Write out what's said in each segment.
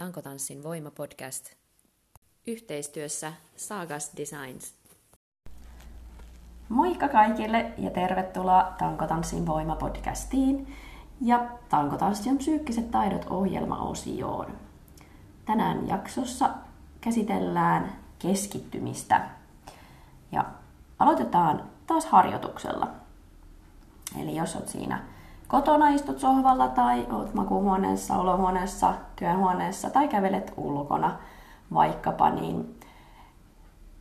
Tankotanssin voimapodcast yhteistyössä Sagas Designs. Moikka kaikille ja tervetuloa Tankotanssin voimapodcastiin ja Tankotanssin psyykkiset taidot ohjelmaosioon. Tänään jaksossa käsitellään keskittymistä ja aloitetaan taas harjoituksella. Eli jos olet siinä kotona istut sohvalla tai oot makuuhuoneessa, olohuoneessa, työhuoneessa tai kävelet ulkona vaikkapa, niin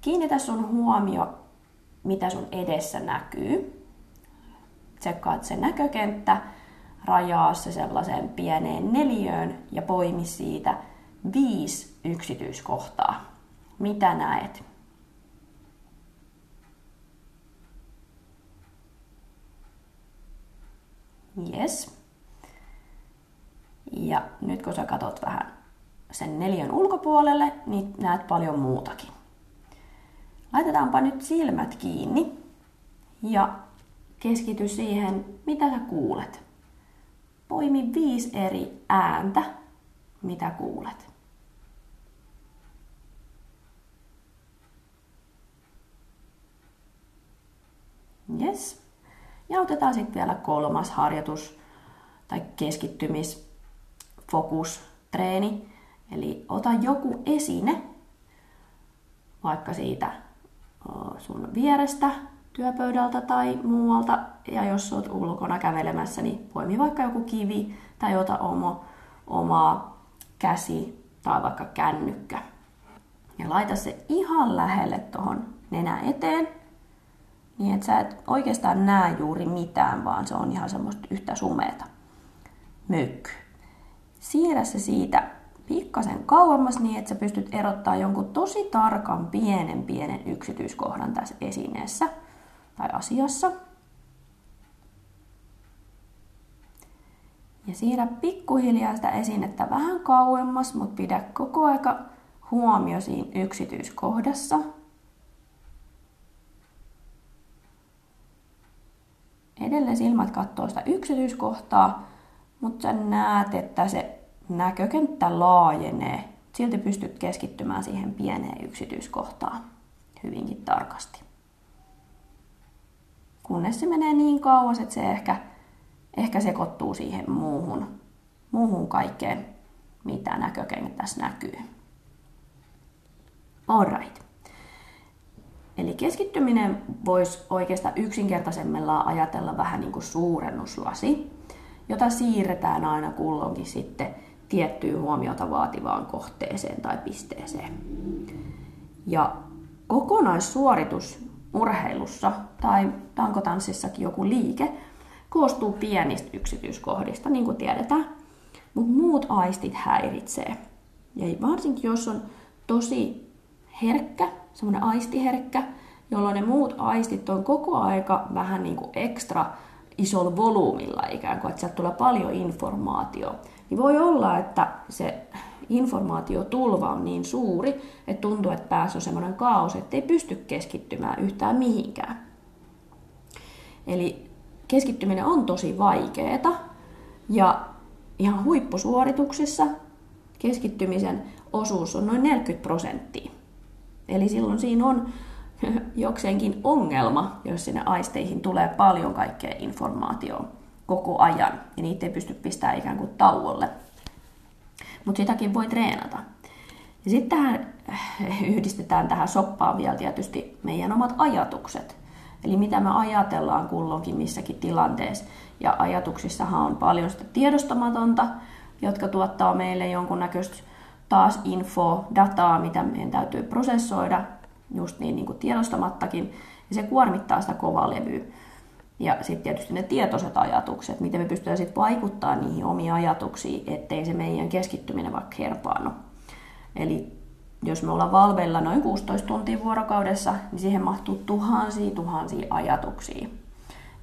kiinnitä sun huomio, mitä sun edessä näkyy. Tsekkaat se näkökenttä, rajaa se sellaiseen pieneen neliöön ja poimi siitä viisi yksityiskohtaa. Mitä näet? Yes. Ja nyt kun sä katot vähän sen neljän ulkopuolelle, niin näet paljon muutakin. Laitetaanpa nyt silmät kiinni ja keskity siihen, mitä sä kuulet. Poimi viisi eri ääntä, mitä kuulet. Yes. Ja otetaan sitten vielä kolmas harjoitus tai keskittymisfokustreeni. Eli ota joku esine, vaikka siitä sun vierestä, työpöydältä tai muualta. Ja jos oot ulkona kävelemässä, niin poimi vaikka joku kivi tai ota oma, oma käsi tai vaikka kännykkä. Ja laita se ihan lähelle tuohon nenä eteen niin että sä et oikeastaan näe juuri mitään, vaan se on ihan semmoista yhtä sumeeta. Mökky. Siirrä se siitä pikkasen kauemmas niin, että sä pystyt erottaa jonkun tosi tarkan pienen pienen yksityiskohdan tässä esineessä tai asiassa. Ja siirrä pikkuhiljaa sitä esinettä vähän kauemmas, mutta pidä koko aika huomio siinä yksityiskohdassa, Edelleen silmät katsoo sitä yksityiskohtaa, mutta sä näet, että se näkökenttä laajenee. Silti pystyt keskittymään siihen pieneen yksityiskohtaan hyvinkin tarkasti. Kunnes se menee niin kauas, että se ehkä, ehkä sekoittuu siihen muuhun, muuhun kaikkeen, mitä näkökentässä näkyy. Alright. Eli keskittyminen voisi oikeastaan yksinkertaisemmillaan ajatella vähän niin kuin suurennuslasi, jota siirretään aina kulloinkin sitten tiettyyn huomiota vaativaan kohteeseen tai pisteeseen. Ja kokonaissuoritus urheilussa tai tankotanssissakin joku liike koostuu pienistä yksityiskohdista, niin kuin tiedetään, mutta muut aistit häiritsee. Ja varsinkin jos on tosi herkkä semmoinen aistiherkkä, jolloin ne muut aistit on koko aika vähän niin kuin ekstra isolla volyymilla ikään kuin, että sieltä tulee paljon informaatiota. Niin voi olla, että se informaatiotulva on niin suuri, että tuntuu, että päässä on semmoinen kaos, että ei pysty keskittymään yhtään mihinkään. Eli keskittyminen on tosi vaikeeta ja ihan huippusuorituksissa keskittymisen osuus on noin 40 prosenttia. Eli silloin siinä on jokseenkin ongelma, jos sinne aisteihin tulee paljon kaikkea informaatiota koko ajan, ja niitä ei pysty pistämään ikään kuin tauolle. Mutta sitäkin voi treenata. Ja sitten tähän yhdistetään tähän soppaan vielä tietysti meidän omat ajatukset. Eli mitä me ajatellaan kulloinkin missäkin tilanteessa. Ja ajatuksissahan on paljon sitä tiedostamatonta, jotka tuottaa meille jonkunnäköistä taas info, dataa, mitä meidän täytyy prosessoida, just niin, niin kuin tiedostamattakin, ja se kuormittaa sitä kovaa levyä. Ja sitten tietysti ne tietoiset ajatukset, miten me pystytään sitten vaikuttaa niihin omiin ajatuksiin, ettei se meidän keskittyminen vaikka herpaannu. Eli jos me ollaan valveilla noin 16 tuntia vuorokaudessa, niin siihen mahtuu tuhansia tuhansia ajatuksia.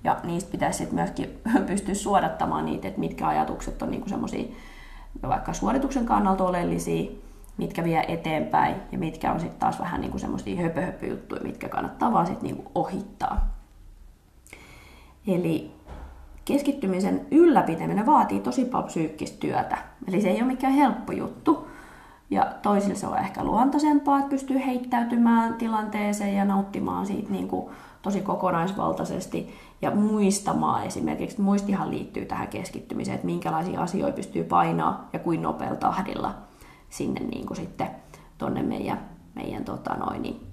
Ja niistä pitäisi sitten myöskin pystyä suodattamaan niitä, että mitkä ajatukset on niinku semmoisia vaikka suorituksen kannalta oleellisia, mitkä vie eteenpäin ja mitkä on sitten taas vähän niin semmoisia höpö-höpö-juttuja, mitkä kannattaa vaan sitten niin ohittaa. Eli keskittymisen ylläpitäminen vaatii tosi paljon psyykkistä työtä. Eli se ei ole mikään helppo juttu, ja toisille se on ehkä luontaisempaa, että pystyy heittäytymään tilanteeseen ja nauttimaan siitä niin kuin tosi kokonaisvaltaisesti ja muistamaan esimerkiksi. Muistihan liittyy tähän keskittymiseen, että minkälaisia asioita pystyy painaa ja kuin nopealla tahdilla sinne niin kuin sitten tonne meidän, meidän tota noin, niin,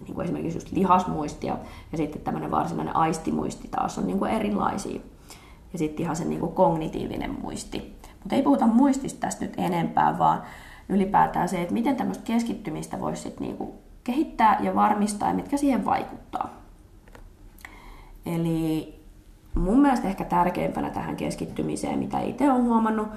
niin kuin esimerkiksi just lihasmuisti ja, sitten tämmöinen varsinainen aistimuisti taas on niin kuin erilaisia. Ja sitten ihan se niin kuin kognitiivinen muisti. Mutta ei puhuta muistista tästä nyt enempää, vaan ylipäätään se, että miten tämmöistä keskittymistä voisi sit niinku kehittää ja varmistaa ja mitkä siihen vaikuttaa. Eli mun mielestä ehkä tärkeimpänä tähän keskittymiseen, mitä itse olen huomannut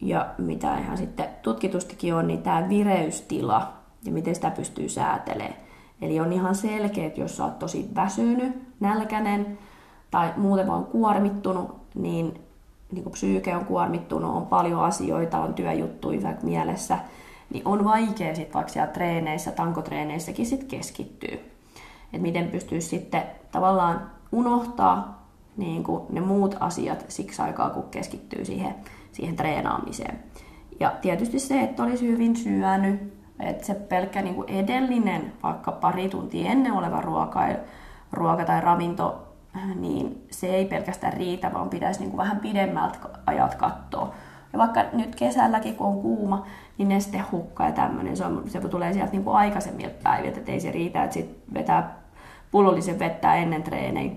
ja mitä ihan sitten tutkitustikin on, niin tämä vireystila ja miten sitä pystyy säätelemään. Eli on ihan selkeä, että jos sä oot tosi väsynyt, nälkäinen tai muuten vaan kuormittunut, niin niin kuin psyyke on kuormittunut, on paljon asioita, on työjuttuja mielessä, niin on vaikea sitten vaikka siellä treeneissä, tankotreeneissäkin sit keskittyä. Että miten pystyy sitten tavallaan unohtaa niin kuin ne muut asiat siksi aikaa, kun keskittyy siihen, siihen treenaamiseen. Ja tietysti se, että olisi hyvin syönyt, että se pelkkä niin kuin edellinen, vaikka pari tuntia ennen oleva ruoka, ruoka tai ravinto niin se ei pelkästään riitä, vaan pitäisi niin kuin vähän pidemmältä ajat katsoa. Ja vaikka nyt kesälläkin, kun on kuuma, niin nestehukka ja tämmöinen, se, on, se tulee sieltä niin kuin aikaisemmilta päiviltä, että ei se riitä, että sit vetää pullollisen vettä ennen treenejä,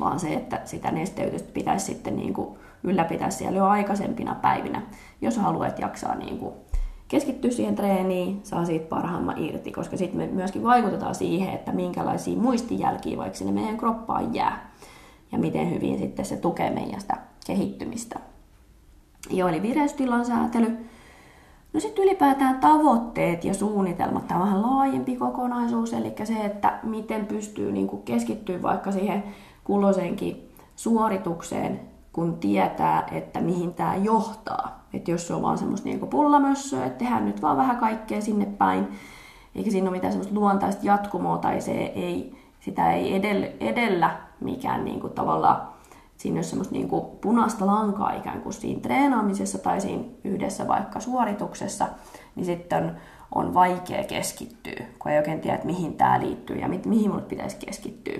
vaan se, että sitä nesteytystä pitäisi sitten niin kuin ylläpitää siellä jo aikaisempina päivinä, jos haluat jaksaa niin kuin keskittyä siihen treeniin, saa siitä parhaimman irti, koska sitten me myöskin vaikutetaan siihen, että minkälaisia muistijälkiä vaikka sinne meidän kroppaan jää ja miten hyvin sitten se tukee meidän sitä kehittymistä. Joo, eli vireystilan säätely. No sitten ylipäätään tavoitteet ja suunnitelmat, tämä on vähän laajempi kokonaisuus, eli se, että miten pystyy niin keskittyä vaikka siihen kulloisenkin suoritukseen kun tietää, että mihin tämä johtaa. Että jos se on vaan semmoista niinku pullamössöä, että tehdään nyt vaan vähän kaikkea sinne päin, eikä siinä ole mitään semmoista luontaista jatkumoa tai se ei, sitä ei edellä, edellä mikään niinku tavallaan, siinä on semmoista niinku punaista lankaa ikään kuin siinä treenaamisessa tai siinä yhdessä vaikka suorituksessa, niin sitten on vaikea keskittyä, kun ei oikein tiedä, että mihin tämä liittyy ja mi- mihin minulle pitäisi keskittyä.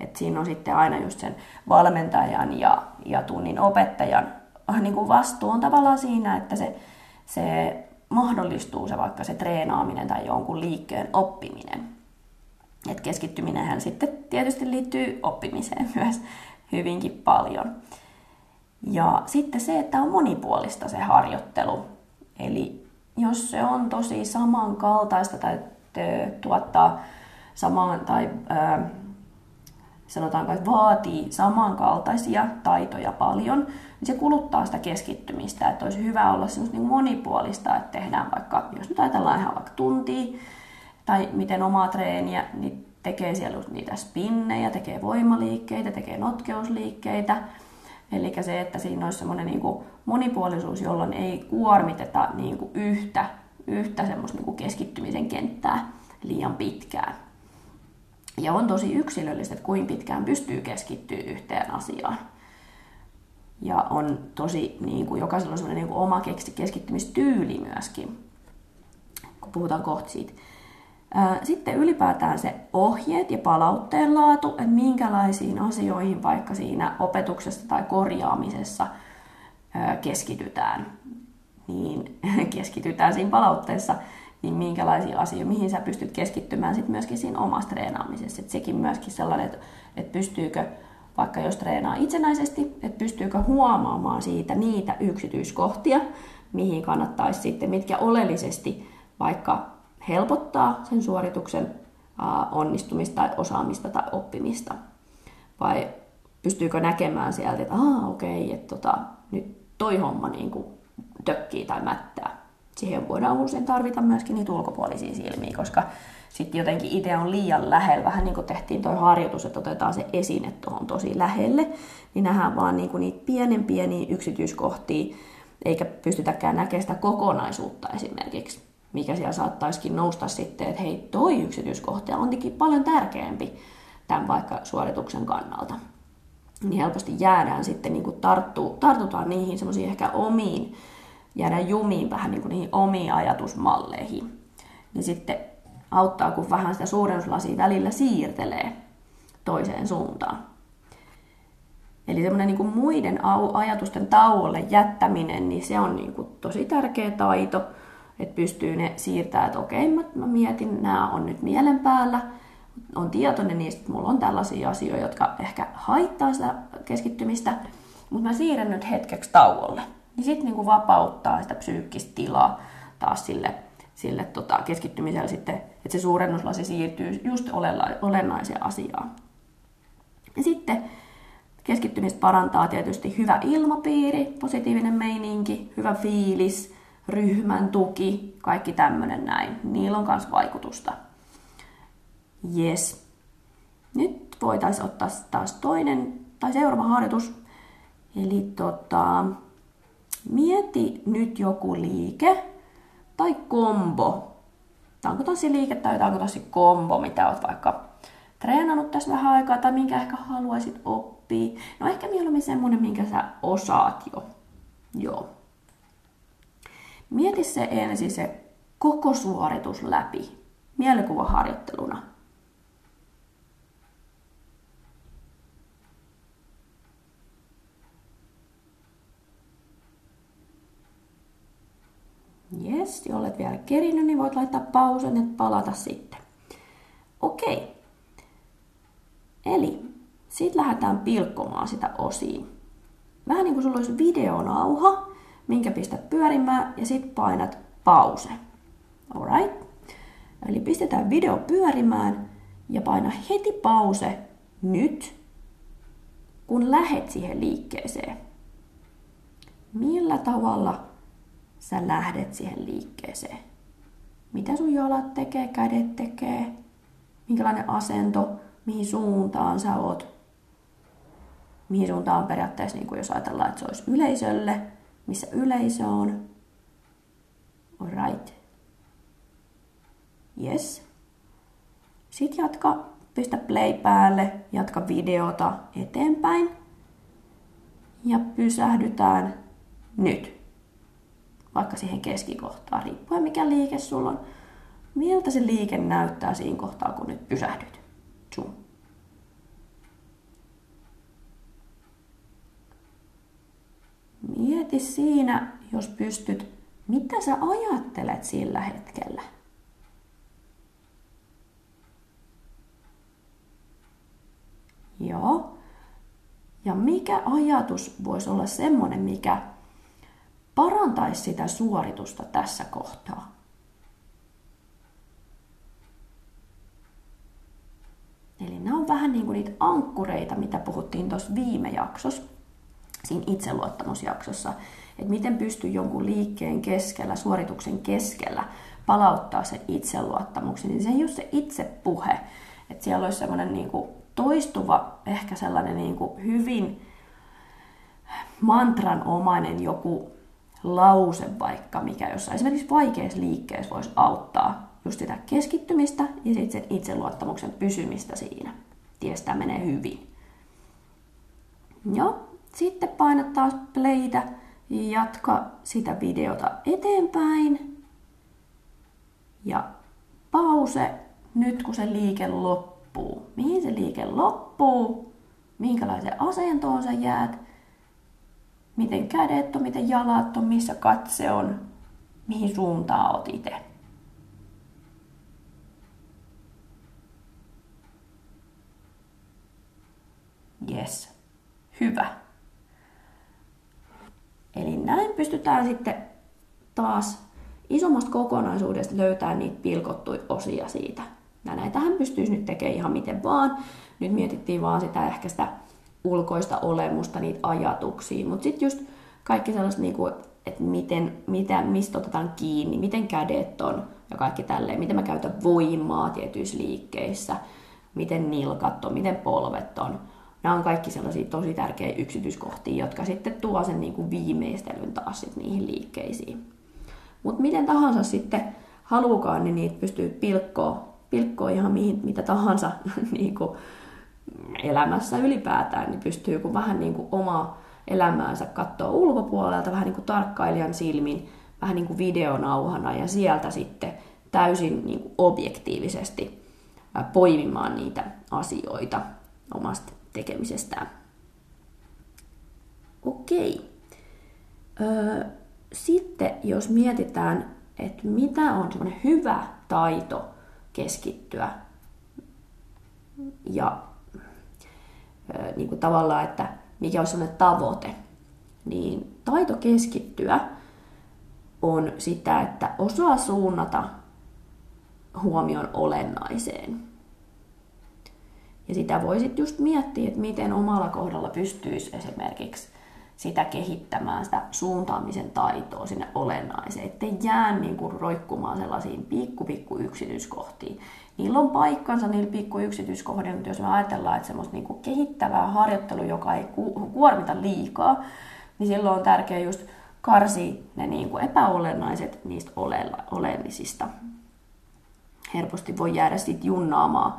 Et siinä on sitten aina just sen valmentajan ja, ja tunnin opettajan ah, niin kuin vastuu on tavallaan siinä, että se, se mahdollistuu se vaikka se treenaaminen tai jonkun liikkeen oppiminen. Et keskittyminenhän sitten tietysti liittyy oppimiseen myös hyvinkin paljon. Ja sitten se, että on monipuolista se harjoittelu. Eli jos se on tosi samankaltaista tai tuottaa samaan tai ää, sanotaanko, että vaatii samankaltaisia taitoja paljon, niin se kuluttaa sitä keskittymistä. Että olisi hyvä olla semmoista niin monipuolista, että tehdään vaikka, jos nyt ajatellaan ihan vaikka tuntia, tai miten omaa treeniä, niin tekee siellä niitä spinnejä, tekee voimaliikkeitä, tekee notkeusliikkeitä. Eli se, että siinä olisi semmoinen niin monipuolisuus, jolloin ei kuormiteta niin kuin yhtä, yhtä semmoista niin kuin keskittymisen kenttää liian pitkään. Ja on tosi yksilöllistä, että kuinka pitkään pystyy keskittyä yhteen asiaan. Ja on tosi, niin kuin, jokaisella on sellainen niin kuin oma keskittymistyyli myöskin, kun puhutaan kohta siitä. Sitten ylipäätään se ohjeet ja palautteen laatu, että minkälaisiin asioihin vaikka siinä opetuksessa tai korjaamisessa keskitytään. Niin keskitytään siinä palautteessa niin minkälaisia asioita, mihin sä pystyt keskittymään sit myöskin siinä omassa treenaamisessa. Et sekin myöskin sellainen, että et pystyykö, vaikka jos treenaa itsenäisesti, että pystyykö huomaamaan siitä niitä yksityiskohtia, mihin kannattaisi sitten, mitkä oleellisesti vaikka helpottaa sen suorituksen onnistumista tai osaamista tai oppimista. Vai pystyykö näkemään sieltä, että aah okei, okay, että tota, nyt toi homma niin kuin tökkii tai mättää? Siihen voidaan usein tarvita myöskin niitä ulkopuolisia silmiä, koska sitten jotenkin itse on liian lähellä, vähän niin kuin tehtiin tuo harjoitus, että otetaan se esine tuohon tosi lähelle, niin nähdään vaan niin kuin niitä pienen pieniä yksityiskohtia, eikä pystytäkään näkemään sitä kokonaisuutta esimerkiksi, mikä siellä saattaisikin nousta sitten, että hei, toi yksityiskohta onkin paljon tärkeämpi tämän vaikka suorituksen kannalta. Niin helposti jäädään sitten, niin kuin tarttu, tartutaan niihin semmoisiin ehkä omiin jäädä jumiin vähän niin kuin niihin omiin ajatusmalleihin. Niin sitten auttaa, kun vähän sitä suurennuslasia välillä siirtelee toiseen suuntaan. Eli semmoinen niin kuin muiden ajatusten tauolle jättäminen, niin se on niin kuin tosi tärkeä taito, että pystyy ne siirtämään, että okei, mä, mä mietin, nämä on nyt mielen päällä, on tietoinen niistä, että mulla on tällaisia asioita, jotka ehkä haittaa sitä keskittymistä, mutta mä siirrän nyt hetkeksi tauolle. Niin sitten niin vapauttaa sitä psyykkistä tilaa taas sille, sille tota, keskittymiselle sitten, että se suurennuslasi siirtyy just olennaiseen asiaan. Ja sitten keskittymistä parantaa tietysti hyvä ilmapiiri, positiivinen meininki, hyvä fiilis, ryhmän tuki, kaikki tämmöinen näin. Niillä on myös vaikutusta. Yes. Nyt voitaisiin ottaa taas toinen tai seuraava harjoitus. Eli tota, mieti nyt joku liike tai kombo. Tankotanssiliike tai tankotanssikombo, mitä olet vaikka treenannut tässä vähän aikaa tai minkä ehkä haluaisit oppia. No ehkä mieluummin semmonen, minkä sä osaat jo. Joo. Mieti se ensin se koko suoritus läpi mielikuvaharjoitteluna. Jes, jos olet vielä kerinyt, niin voit laittaa pausen ja palata sitten. Okei. Eli sitten lähdetään pilkkomaan sitä osiin. Vähän niin kuin sulla olisi videonauha, minkä pistät pyörimään ja sitten painat pause. Alright? Eli pistetään video pyörimään ja paina heti pause nyt, kun lähet siihen liikkeeseen. Millä tavalla sä lähdet siihen liikkeeseen? Mitä sun jalat tekee, kädet tekee? Minkälainen asento, mihin suuntaan sä oot? Mihin suuntaan periaatteessa, niin jos ajatellaan, että se olisi yleisölle, missä yleisö on. Alright. Yes. Sitten jatka, pistä play päälle, jatka videota eteenpäin. Ja pysähdytään nyt. Vaikka siihen keskikohtaan, riippuen mikä liike sulla on. Miltä se liike näyttää siinä kohtaa, kun nyt pysähdyt? Zoom. Mieti siinä, jos pystyt, mitä sä ajattelet sillä hetkellä. Joo. Ja mikä ajatus voisi olla semmoinen, mikä parantaisi sitä suoritusta tässä kohtaa? Eli nämä on vähän niin kuin niitä ankkureita, mitä puhuttiin tuossa viime jaksossa siinä itseluottamusjaksossa, että miten pystyy jonkun liikkeen keskellä, suorituksen keskellä palauttaa sen itseluottamuksen, niin se ei ole se itsepuhe, että siellä olisi semmoinen niin kuin toistuva, ehkä sellainen niin kuin hyvin mantranomainen joku lause vaikka, mikä jossain esimerkiksi vaikeassa liikkeessä voisi auttaa just sitä keskittymistä ja sitten sen itseluottamuksen pysymistä siinä. Tiestää menee hyvin. Joo, sitten painat taas playtä ja jatka sitä videota eteenpäin. Ja pause nyt kun se liike loppuu. Mihin se liike loppuu? Minkälaiseen asentoon sä jäät? Miten kädet on, miten jalat on, missä katse on? Mihin suuntaan oot itse? Yes. Hyvä. Eli näin pystytään sitten taas isommasta kokonaisuudesta löytämään niitä pilkottuja osia siitä. Ja näitähän pystyisi nyt tekemään ihan miten vaan. Nyt mietittiin vaan sitä ehkä sitä ulkoista olemusta, niitä ajatuksia. Mutta sitten just kaikki sellaiset, niinku, että miten, mitä, mistä otetaan kiinni, miten kädet on ja kaikki tälleen, miten mä käytän voimaa tietyissä liikkeissä, miten nilkat on, miten polvet on nämä on kaikki sellaisia tosi tärkeitä yksityiskohtia, jotka sitten tuo sen niin kuin viimeistelyn taas sit niihin liikkeisiin. Mutta miten tahansa sitten haluukaan, niin niitä pystyy pilkkoa, pilkkoa ihan mihin, mitä tahansa niin kuin elämässä ylipäätään, niin pystyy kun vähän niin kuin oma elämäänsä katsoa ulkopuolelta vähän niin kuin tarkkailijan silmin, vähän niin kuin videonauhana ja sieltä sitten täysin niin kuin objektiivisesti poimimaan niitä asioita omasta tekemisestään. Okei. Öö, sitten jos mietitään, että mitä on semmoinen hyvä taito keskittyä ja öö, niin kuin tavallaan, että mikä on semmoinen tavoite, niin taito keskittyä on sitä, että osaa suunnata huomion olennaiseen. Ja sitä voisit just miettiä, että miten omalla kohdalla pystyisi esimerkiksi sitä kehittämään, sitä suuntaamisen taitoa sinne olennaiseen, ettei jää niin kuin roikkumaan sellaisiin pikku pikku yksityiskohtiin. Niillä on paikkansa niillä pikku yksityiskohdilla, mutta jos me ajatellaan, että semmoista niin kuin kehittävää harjoittelua, joka ei kuormita liikaa, niin silloin on tärkeää just karsia ne niin kuin epäolennaiset niistä oleellisista. Helposti voi jäädä sitten junnaamaan,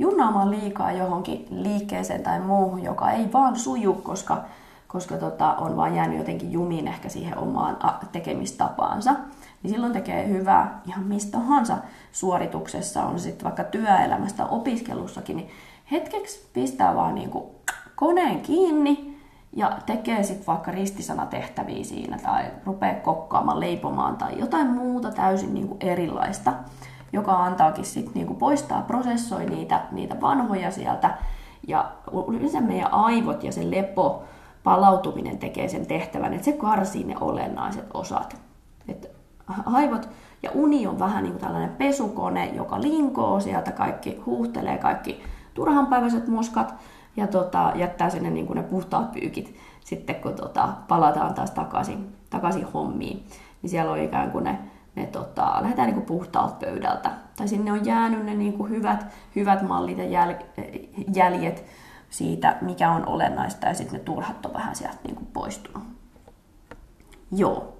junnaamaan liikaa johonkin liikkeeseen tai muuhun, joka ei vaan suju, koska koska tota, on vaan jäänyt jotenkin jumiin ehkä siihen omaan tekemistapaansa, niin silloin tekee hyvää ihan mistä tahansa. Suorituksessa, on sitten vaikka työelämästä opiskelussakin, niin hetkeksi pistää vaan niin kuin koneen kiinni ja tekee sitten vaikka ristisanatehtäviä siinä tai rupeaa kokkaamaan, leipomaan tai jotain muuta täysin niin kuin erilaista, joka antaakin sitten niin kuin poistaa, prosessoi niitä, niitä vanhoja sieltä ja yleensä meidän aivot ja se lepo palautuminen tekee sen tehtävän, että se karsii ne olennaiset osat. Että aivot ja uni on vähän niin kuin tällainen pesukone, joka linkoo sieltä kaikki, huuhtelee kaikki turhanpäiväiset muskat ja tota, jättää sinne niin kuin ne puhtaat pyykit sitten, kun tota, palataan taas takaisin, takaisin hommiin. Niin siellä on ikään kuin ne, ne tota, lähdetään niin puhtaalta pöydältä. Tai sinne on jäänyt ne niin hyvät, hyvät mallit ja jäl, jäljet, siitä, mikä on olennaista, ja sitten ne turhat on vähän sieltä niin poistunut. Joo.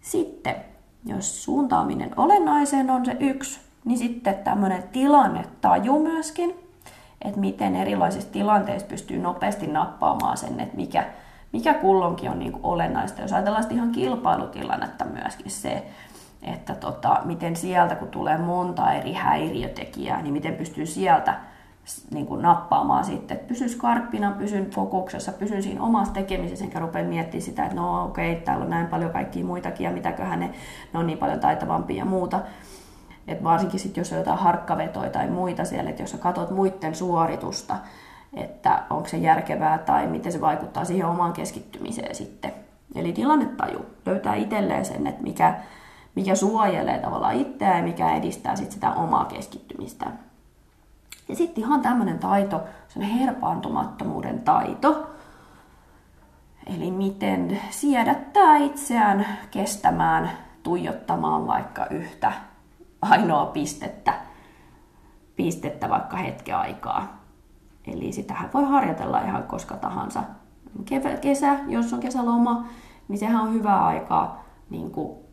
Sitten, jos suuntaaminen olennaiseen on se yksi, niin sitten tämmöinen tilannetaju myöskin, että miten erilaisissa tilanteissa pystyy nopeasti nappaamaan sen, että mikä, mikä kullonkin on niin kuin olennaista. Jos ajatellaan ihan kilpailutilannetta myöskin se, että tota, miten sieltä, kun tulee monta eri häiriötekijää, niin miten pystyy sieltä niin kuin nappaamaan sitten, että pysyn skarppina, pysyn fokuksessa, pysyn siinä omassa tekemisessä, enkä rupea miettimään sitä, että no okei, okay, täällä on näin paljon kaikkia muitakin ja mitäköhän ne, ne on niin paljon taitavampia ja muuta. Et varsinkin sitten, jos on jotain harkkavetoja tai muita siellä, että jos sä katsot muiden suoritusta, että onko se järkevää tai miten se vaikuttaa siihen omaan keskittymiseen sitten. Eli tilannetaju löytää itselleen sen, että mikä, mikä suojelee tavallaan itseä ja mikä edistää sit sitä omaa keskittymistä. Ja sitten ihan tämmöinen taito, se on herpaantumattomuuden taito. Eli miten siedättää itseään kestämään, tuijottamaan vaikka yhtä ainoa pistettä, pistettä vaikka hetken aikaa. Eli sitähän voi harjoitella ihan koska tahansa. Kesä, jos on kesäloma, niin sehän on hyvä aikaa niin kuin,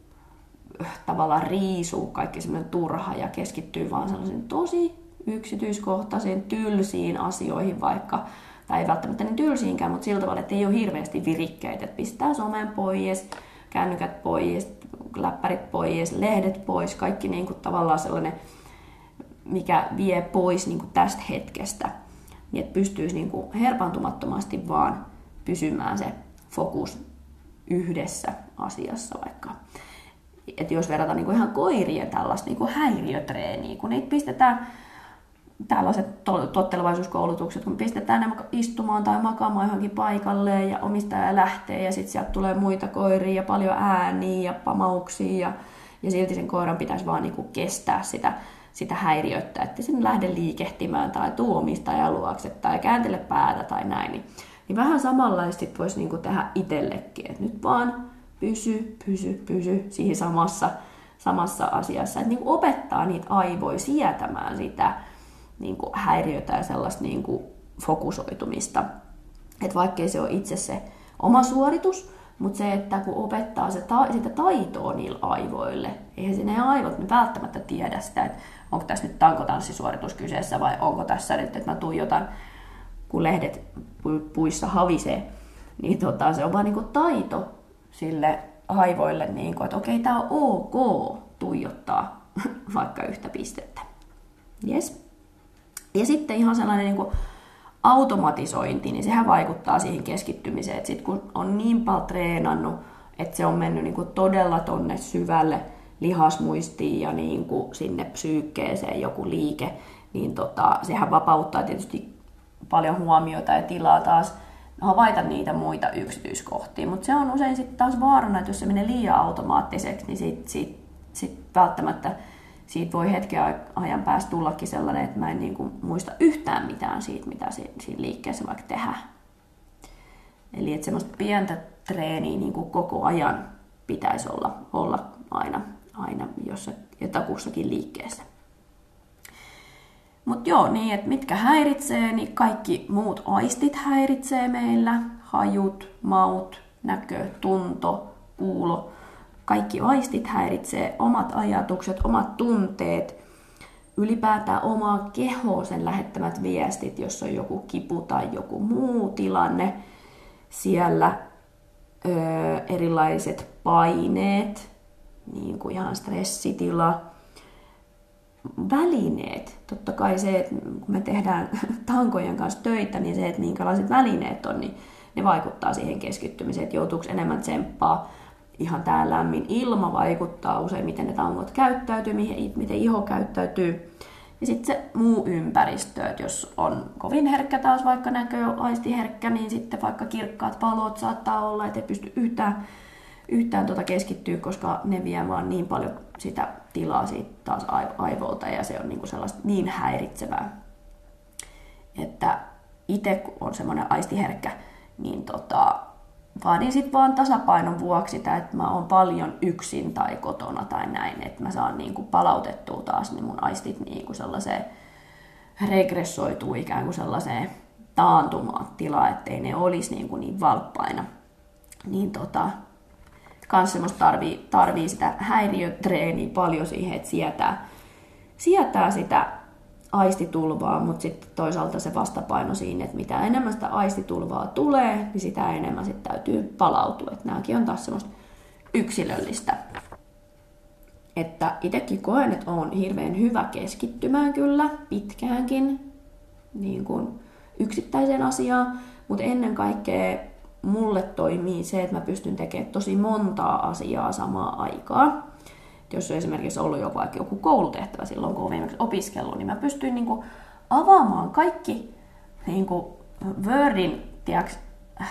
tavallaan riisua kaikki semmoinen turha ja keskittyy vaan sellaisen tosi yksityiskohtaisiin, tylsiin asioihin vaikka, tai ei välttämättä niin tylsiinkään, mutta sillä tavalla, että ei ole hirveästi virikkeitä, että pistää somen pois, kännykät pois, läppärit pois, lehdet pois, kaikki niin kuin tavallaan sellainen, mikä vie pois niin kuin tästä hetkestä, niin että pystyisi niin kuin herpantumattomasti vaan pysymään se fokus yhdessä asiassa vaikka. Että jos verrataan niin kuin ihan koirien tällaista niin kuin häiriötreeniä, kun niitä pistetään tällaiset to- tottelevaisuuskoulutukset, kun pistetään ne istumaan tai makaamaan johonkin paikalle ja omistaja lähtee ja sitten sieltä tulee muita koiria ja paljon ääniä ja pamauksia ja, ja silti sen koiran pitäisi vaan niinku kestää sitä, sitä häiriötä, että sen lähde liikehtimään tai tuu omistajan luokse tai kääntele päätä tai näin. Niin, niin vähän samanlaista voisi niinku tehdä itsellekin, että nyt vaan pysy, pysy, pysy siihen samassa, samassa asiassa. Että niinku opettaa niitä aivoja sietämään sitä, niin kuin häiriötä ja sellaista niin kuin fokusoitumista. Että vaikkei se ole itse se oma suoritus, mutta se, että kun opettaa se ta- sitä taitoa niille aivoille, eihän sinne aivot ne välttämättä tiedä sitä, että onko tässä nyt tankotanssisuoritus kyseessä vai onko tässä nyt, että mä tuijotan, kun lehdet puissa havisee, niin tota, se on vaan niin taito sille aivoille, niin kuin, että okei, tämä on ok tuijottaa vaikka yhtä pistettä. Yes. Ja sitten ihan sellainen niin kuin automatisointi, niin sehän vaikuttaa siihen keskittymiseen. Että sit kun on niin paljon treenannut, että se on mennyt niin kuin todella tonne syvälle lihasmuistiin ja niin kuin sinne psyykkeeseen joku liike, niin tota, sehän vapauttaa tietysti paljon huomiota ja tilaa taas havaita niitä muita yksityiskohtia. Mutta se on usein sitten taas vaarana, että jos se menee liian automaattiseksi, niin sitten sit, sit välttämättä siitä voi hetken ajan päästä tullakin sellainen, että mä en niin kuin muista yhtään mitään siitä, mitä siinä liikkeessä vaikka tehdään. Eli että semmoista pientä treeniä niin koko ajan pitäisi olla, olla aina, aina jossa, jotakussakin liikkeessä. Mutta joo, niin että mitkä häiritsee, niin kaikki muut aistit häiritsee meillä. Hajut, maut, näkö, tunto, kuulo. Kaikki aistit häiritsee omat ajatukset, omat tunteet, ylipäätään omaa kehoa sen lähettämät viestit, jos on joku kipu tai joku muu tilanne siellä, öö, erilaiset paineet, niin kuin ihan stressitila, välineet. Totta kai se, että kun me tehdään tankojen kanssa töitä, niin se, että minkälaiset välineet on, niin ne vaikuttaa siihen keskittymiseen, että joutuuko enemmän tsemppaa. Ihan tämä lämmin ilma vaikuttaa usein, miten ne tangot käyttäytyy, miten iho käyttäytyy. Ja sitten se muu ympäristö, että jos on kovin herkkä taas vaikka näköaistiherkkä, niin sitten vaikka kirkkaat valot saattaa olla, että ei pysty yhtään yhtään tuota keskittyä, koska ne vie vaan niin paljon sitä tilaa siitä taas aivolta ja se on niin kuin sellaista niin häiritsevää, että itse kun on semmoinen aistiherkkä, niin tota, vaadin sitten vaan tasapainon vuoksi sitä, että mä oon paljon yksin tai kotona tai näin, että mä saan niin kuin palautettua taas niin mun aistit niin kuin sellaiseen regressoituu ikään kuin sellaiseen taantumaan tilaa, ettei ne olisi niin, kuin niin valppaina. Niin tota, kans semmoista tarvii, tarvii sitä häiriötreeniä paljon siihen, että sietää, sietää sitä aistitulvaa, mutta sitten toisaalta se vastapaino siinä, että mitä enemmän sitä aistitulvaa tulee, niin sitä enemmän sitten täytyy palautua. Että nämäkin on taas semmoista yksilöllistä. Että itsekin koen, että on hirveän hyvä keskittymään kyllä pitkäänkin niin kuin yksittäiseen asiaan, mutta ennen kaikkea mulle toimii se, että mä pystyn tekemään tosi montaa asiaa samaan aikaan. jos on esimerkiksi ollut joku, joku koulutehtävä silloin, kun olen viimeksi opiskellut, niin mä pystyn niin kuin avaamaan kaikki niin kuin Wordin tiiäks,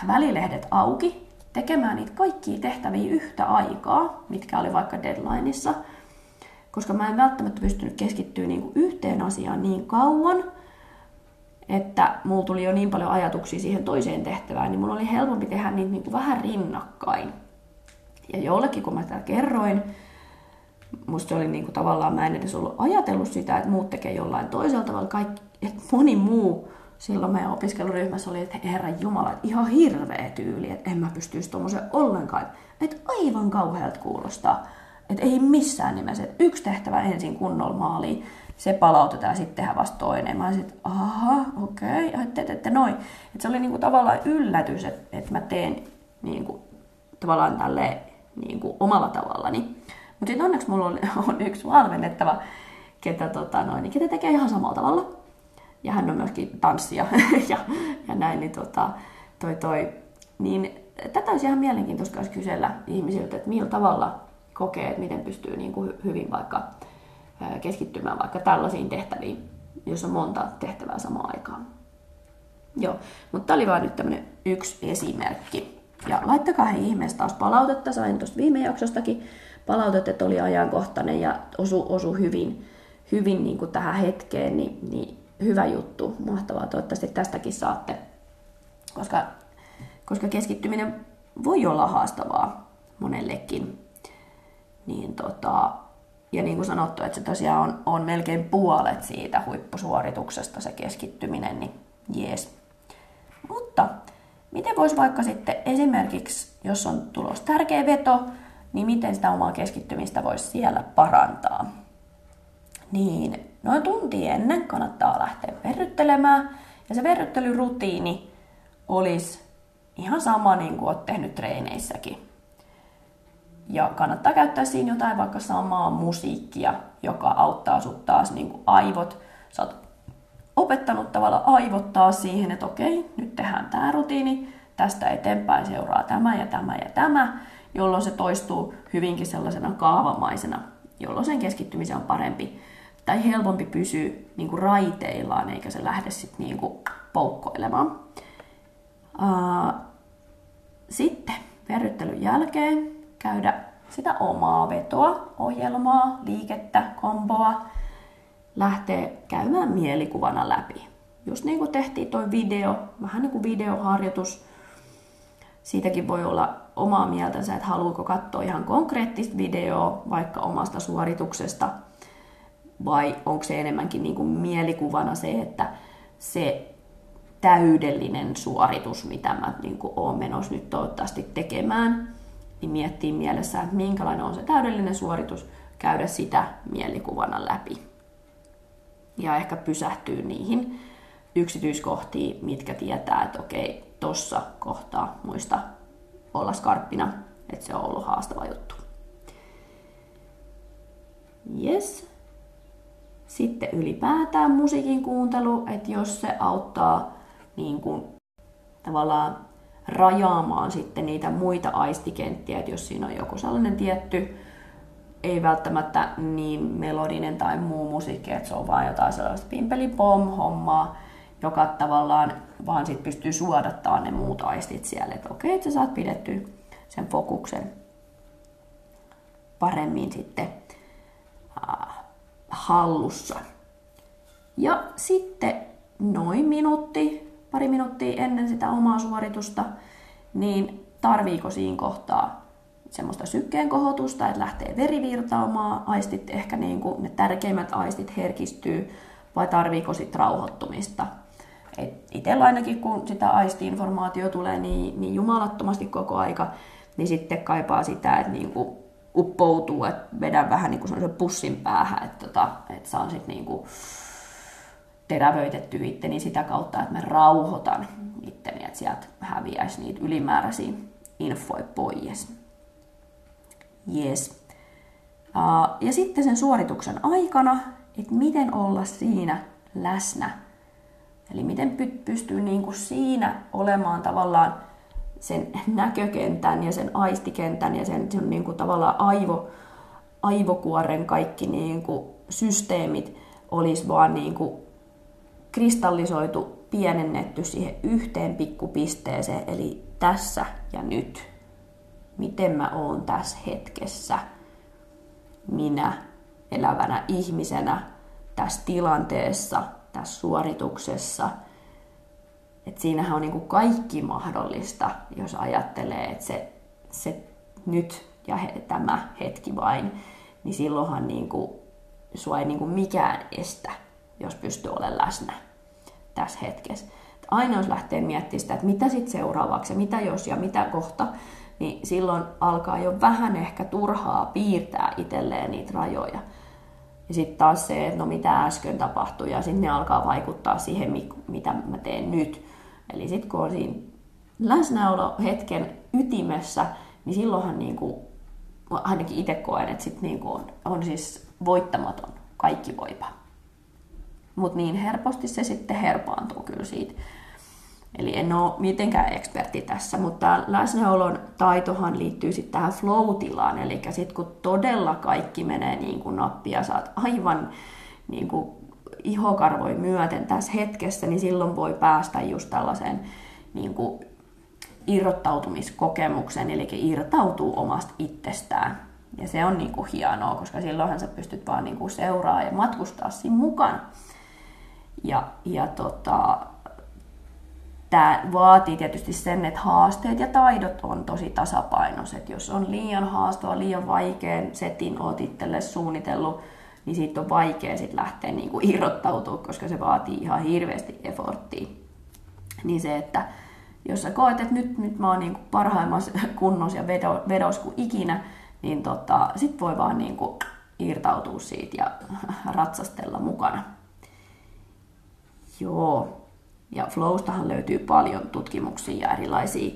välilehdet auki, tekemään niitä kaikkia tehtäviä yhtä aikaa, mitkä oli vaikka deadlineissa, koska mä en välttämättä pystynyt keskittyä niin yhteen asiaan niin kauan, että mulla tuli jo niin paljon ajatuksia siihen toiseen tehtävään, niin mulla oli helpompi tehdä niitä niin kuin vähän rinnakkain. Ja jollekin, kun mä tätä kerroin, musta oli niin kuin tavallaan, mä en edes ollut ajatellut sitä, että muut tekee jollain toisella tavalla. Kaikki, että moni muu silloin meidän opiskeluryhmässä oli, että herra Jumala, että ihan hirveä tyyli, että en mä pystyisi tuommoiseen ollenkaan. Että aivan kauhealta kuulostaa. Että ei missään nimessä, että yksi tehtävä ensin kunnolla maaliin se palautetaan ja sitten tehdään vasta toinen. Mä olisin, että aha, okei, okay, että teette noin. Et se oli niinku tavallaan yllätys, että, että mä teen niinku, tavallaan tälle niinku, omalla tavallani. Mutta sitten onneksi mulla on, on yksi valmennettava, ketä, tota, noin, niin, ketä tekee ihan samalla tavalla. Ja hän on myöskin tanssia ja, ja näin, niin tota, toi, toi, niin tätä olisi ihan mielenkiintoista kysellä ihmisiltä, että millä tavalla kokee, että miten pystyy niin kuin hyvin vaikka keskittymään vaikka tällaisiin tehtäviin, jos on monta tehtävää samaan aikaan. Joo, mutta tämä oli vain nyt tämmöinen yksi esimerkki. Ja laittakaa he ihmeessä taas palautetta, sain tuosta viime jaksostakin palautetta, että oli ajankohtainen ja osu, osu hyvin, hyvin niin kuin tähän hetkeen, niin, niin hyvä juttu, mahtavaa, toivottavasti tästäkin saatte, koska, koska keskittyminen voi olla haastavaa monellekin, niin tota, ja niin kuin sanottu, että se tosiaan on, on melkein puolet siitä huippusuorituksesta se keskittyminen, niin jees. Mutta miten voisi vaikka sitten esimerkiksi, jos on tulos tärkeä veto, niin miten sitä omaa keskittymistä voisi siellä parantaa? Niin noin tunti ennen kannattaa lähteä verryttelemään. Ja se verryttelyrutiini olisi ihan sama niin kuin olet tehnyt treeneissäkin. Ja kannattaa käyttää siinä jotain vaikka samaa musiikkia, joka auttaa sut taas niin kuin aivot. Sä oot opettanut tavalla aivottaa siihen, että okei, nyt tehdään tämä rutiini, tästä eteenpäin seuraa tämä ja tämä ja tämä, jolloin se toistuu hyvinkin sellaisena kaavamaisena, jolloin sen keskittymisen on parempi tai helpompi pysyä niin kuin raiteillaan, eikä se lähde sitten niin kuin poukkoilemaan. Sitten verryttelyn jälkeen käydä sitä omaa vetoa, ohjelmaa, liikettä, komboa, lähtee käymään mielikuvana läpi. Just niin kuin tehtiin toi video, vähän niin kuin videoharjoitus. Siitäkin voi olla omaa mieltänsä, että haluuko katsoa ihan konkreettista videoa vaikka omasta suorituksesta, vai onko se enemmänkin niin kuin mielikuvana se, että se täydellinen suoritus, mitä mä niin kuin olen menossa nyt toivottavasti tekemään, niin miettii mielessä, että minkälainen on se täydellinen suoritus, käydä sitä mielikuvana läpi. Ja ehkä pysähtyy niihin yksityiskohtiin, mitkä tietää, että okei, tossa kohtaa muista olla skarppina, että se on ollut haastava juttu. Yes. Sitten ylipäätään musiikin kuuntelu, että jos se auttaa niin kuin, tavallaan rajaamaan sitten niitä muita aistikenttiä, että jos siinä on joku sellainen tietty, ei välttämättä niin melodinen tai muu musiikki, että se on vaan jotain sellaista pimpelipom-hommaa, joka tavallaan vaan sit pystyy suodattaa ne muut aistit siellä, että okei, että sä saat pidetty sen fokuksen paremmin sitten äh, hallussa. Ja sitten noin minuutti pari minuuttia ennen sitä omaa suoritusta, niin tarviiko siinä kohtaa semmoista sykkeen kohotusta, että lähtee veri virtaamaan, aistit ehkä niin kuin ne tärkeimmät aistit herkistyy, vai tarviiko sitten rauhoittumista. Itsellä ainakin, kun sitä aistiinformaatio tulee niin, niin jumalattomasti koko aika, niin sitten kaipaa sitä, että niin kuin uppoutuu, että vedän vähän niin kuin pussin päähän, että, tota, että saan sitten niin kuin terävöitetty itteni sitä kautta, että mä rauhoitan itteni, että sieltä häviäisi niitä ylimääräisiä infoja pois. Yes. Uh, ja sitten sen suorituksen aikana, että miten olla siinä läsnä. Eli miten pystyy niin kuin siinä olemaan tavallaan sen näkökentän ja sen aistikentän ja sen, sen niin kuin tavallaan aivo, aivokuoren kaikki niin kuin systeemit olisi vaan niin kuin kristallisoitu, pienennetty siihen yhteen pikkupisteeseen, eli tässä ja nyt. Miten mä oon tässä hetkessä, minä elävänä ihmisenä, tässä tilanteessa, tässä suorituksessa. Et siinähän on niinku kaikki mahdollista, jos ajattelee, että se, se nyt ja he, tämä hetki vain, niin silloinhan niinku, sua ei niinku mikään estä jos pystyy olemaan läsnä tässä hetkessä. Aina jos lähtee miettimään sitä, että mitä sitten seuraavaksi ja mitä jos ja mitä kohta, niin silloin alkaa jo vähän ehkä turhaa piirtää itselleen niitä rajoja. Ja sitten taas se, että no mitä äsken tapahtui ja sitten ne alkaa vaikuttaa siihen, mitä mä teen nyt. Eli sitten kun on siinä läsnäolo hetken ytimessä, niin silloinhan niin kuin, ainakin itse koen, että sit niin kuin on, on siis voittamaton, kaikki voipa. Mutta niin helposti se sitten herpaantuu kyllä siitä. Eli en ole mitenkään ekspertti tässä, mutta läsnäolon taitohan liittyy sitten tähän flow-tilaan, eli sitten kun todella kaikki menee niin kuin nappia, saat aivan niin kuin ihokarvoi myöten tässä hetkessä, niin silloin voi päästä just tällaiseen niin kuin irrottautumiskokemukseen, eli irtautuu omasta itsestään. Ja se on niin kuin hienoa, koska silloinhan sä pystyt vaan niin kuin seuraa ja matkustaa siinä mukana. Ja, ja tota, tämä vaatii tietysti sen, että haasteet ja taidot on tosi tasapainoiset. Jos on liian haastava, liian vaikean setin oot itselle suunnitellut, niin siitä on vaikea sit lähteä niinku irrottautua, koska se vaatii ihan hirveästi efforttia. Niin se, että jos sä koet, että nyt, nyt mä oon niinku parhaimmassa kunnossa ja vedo, vedos kuin ikinä, niin tota, sit voi vaan niinku irtautua siitä ja ratsastella mukana. Joo. Ja flowstahan löytyy paljon tutkimuksia ja erilaisia,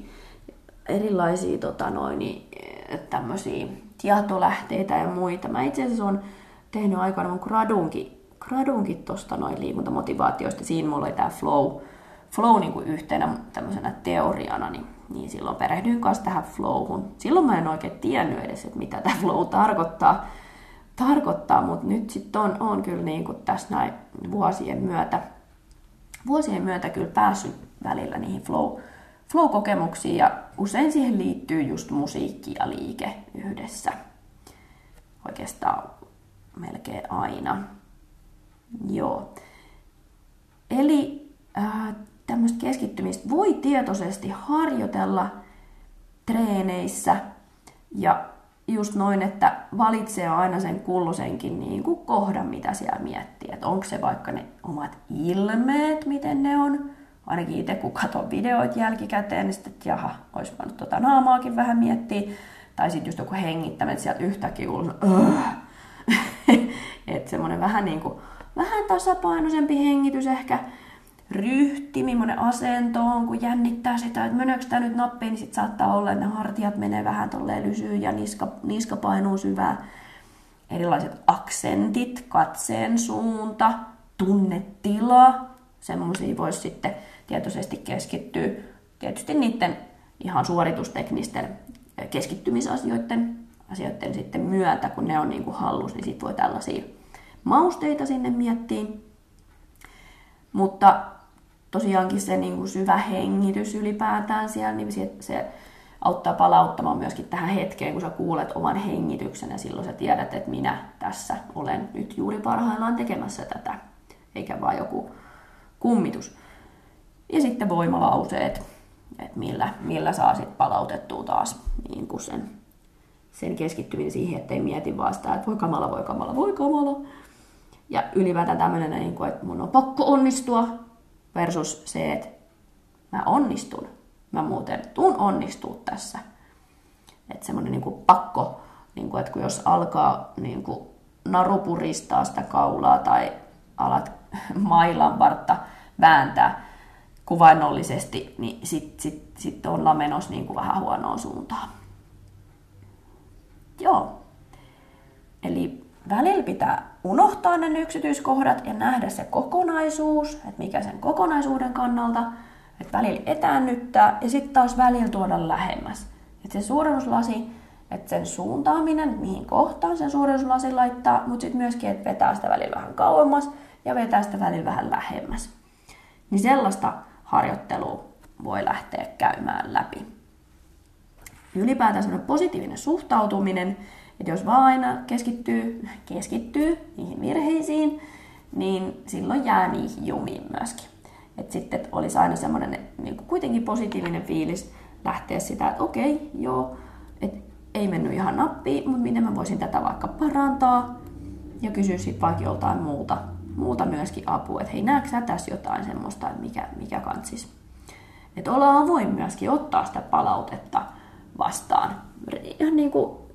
erilaisia tota noin, tämmöisiä tietolähteitä ja muita. Mä itse asiassa on tehnyt aikana mun gradunkin, gradunkin tuosta noin liikuntamotivaatioista. Siinä mulla oli tämä flow, flow niin kuin yhtenä tämmöisenä teoriana, niin, niin silloin perehdyin kanssa tähän flowhun. Silloin mä en oikein tiennyt edes, että mitä tämä flow tarkoittaa, tarkoittaa mutta nyt sitten on, on kyllä niin kuin tässä näin vuosien myötä, vuosien myötä kyllä päässyt välillä niihin flow, flow-kokemuksiin ja usein siihen liittyy just musiikki ja liike yhdessä. Oikeastaan melkein aina. Joo. Eli äh, tämmöistä keskittymistä voi tietoisesti harjoitella treeneissä ja just noin, että valitsee aina sen kullosenkin niin kuin kohdan, mitä siellä miettii. Että onko se vaikka ne omat ilmeet, miten ne on. Ainakin itse kun katson videoita jälkikäteen, niin sitten, että jaha, olisi voinut tuota naamaakin vähän miettiä. Tai sitten just joku hengittäminen, että sieltä yhtäkkiä kuuluu, että semmoinen vähän niin kuin, vähän tasapainoisempi hengitys ehkä, ryhti, millainen asento on, kun jännittää sitä, että meneekö tämä nyt nappiin, niin sitten saattaa olla, että ne hartiat menee vähän tolleen lysyyn ja niska, niska painuu syvää. Erilaiset aksentit, katseen suunta, tunnetila, semmoisia voisi sitten tietoisesti keskittyä. Tietysti niiden ihan suoritusteknisten keskittymisasioiden asioiden sitten myötä, kun ne on niin kuin hallus, niin sitten voi tällaisia mausteita sinne miettiä. Mutta tosiaankin se niin kuin syvä hengitys ylipäätään siellä, niin se, se auttaa palauttamaan myöskin tähän hetkeen, kun sä kuulet oman hengityksen ja silloin sä tiedät, että minä tässä olen nyt juuri parhaillaan tekemässä tätä, eikä vaan joku kummitus. Ja sitten voimalauseet, että millä, millä saa sitten palautettua taas niin kuin sen, sen keskittyminen siihen, ettei mieti vaan sitä, että voi kamala, voi kamala, voi kamala. Ja ylipäätään tämmöinen, että mun on pakko onnistua, versus se, että mä onnistun. Mä muuten tuun onnistua tässä. Että semmoinen niin pakko, niin kuin, että kun jos alkaa niin kuin narupuristaa sitä kaulaa tai alat mailan vartta vääntää kuvainnollisesti, niin sitten sit, sit ollaan menossa niin kuin vähän huonoon suuntaan. Joo. Eli välillä pitää unohtaa ne yksityiskohdat ja nähdä se kokonaisuus, että mikä sen kokonaisuuden kannalta, että välillä etäännyttää ja sitten taas välillä tuoda lähemmäs. Että se suurennuslasi, että sen suuntaaminen, mihin kohtaan sen suurennuslasi laittaa, mutta sitten myöskin, että vetää sitä välillä vähän kauemmas ja vetää sitä välillä vähän lähemmäs. Niin sellaista harjoittelua voi lähteä käymään läpi. Ylipäätään semmoinen positiivinen suhtautuminen että jos vaan aina keskittyy, keskittyy niihin virheisiin, niin silloin jää niihin jumiin myöskin. Että sitten olisi aina semmoinen niin kuitenkin positiivinen fiilis lähteä sitä, että okei, joo, että ei mennyt ihan nappiin, mutta miten mä voisin tätä vaikka parantaa ja kysyä sitten vaikka joltain muuta, muuta myöskin apua, että hei, näetkö sä tässä jotain semmoista, mikä, mikä kantsis. Että ollaan avoin myöskin ottaa sitä palautetta vastaan. Ihan niin kuin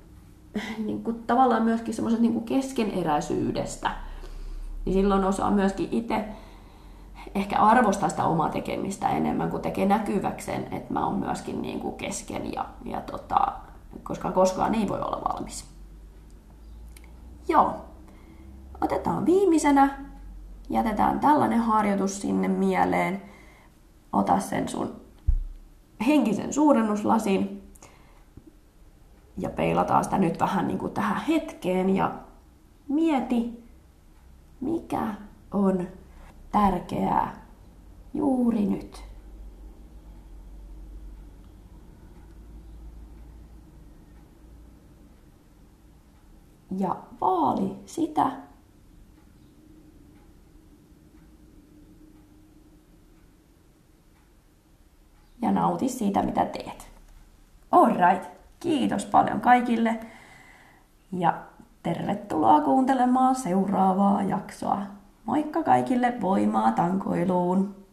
niin kuin, tavallaan myöskin semmoisesta niin keskeneräisyydestä. Niin silloin osaa myöskin itse ehkä arvostaa sitä omaa tekemistä enemmän, kuin tekee näkyväkseen, että mä oon myöskin niin kuin kesken, ja, ja tota, koska koskaan ei voi olla valmis. Joo. Otetaan viimeisenä, jätetään tällainen harjoitus sinne mieleen. Ota sen sun henkisen suurennuslasin ja peilataan sitä nyt vähän niin kuin tähän hetkeen ja mieti, mikä on tärkeää juuri nyt. Ja vaali sitä, ja nauti siitä, mitä teet. Alright. Kiitos paljon kaikille ja tervetuloa kuuntelemaan seuraavaa jaksoa. Moikka kaikille voimaa tankoiluun!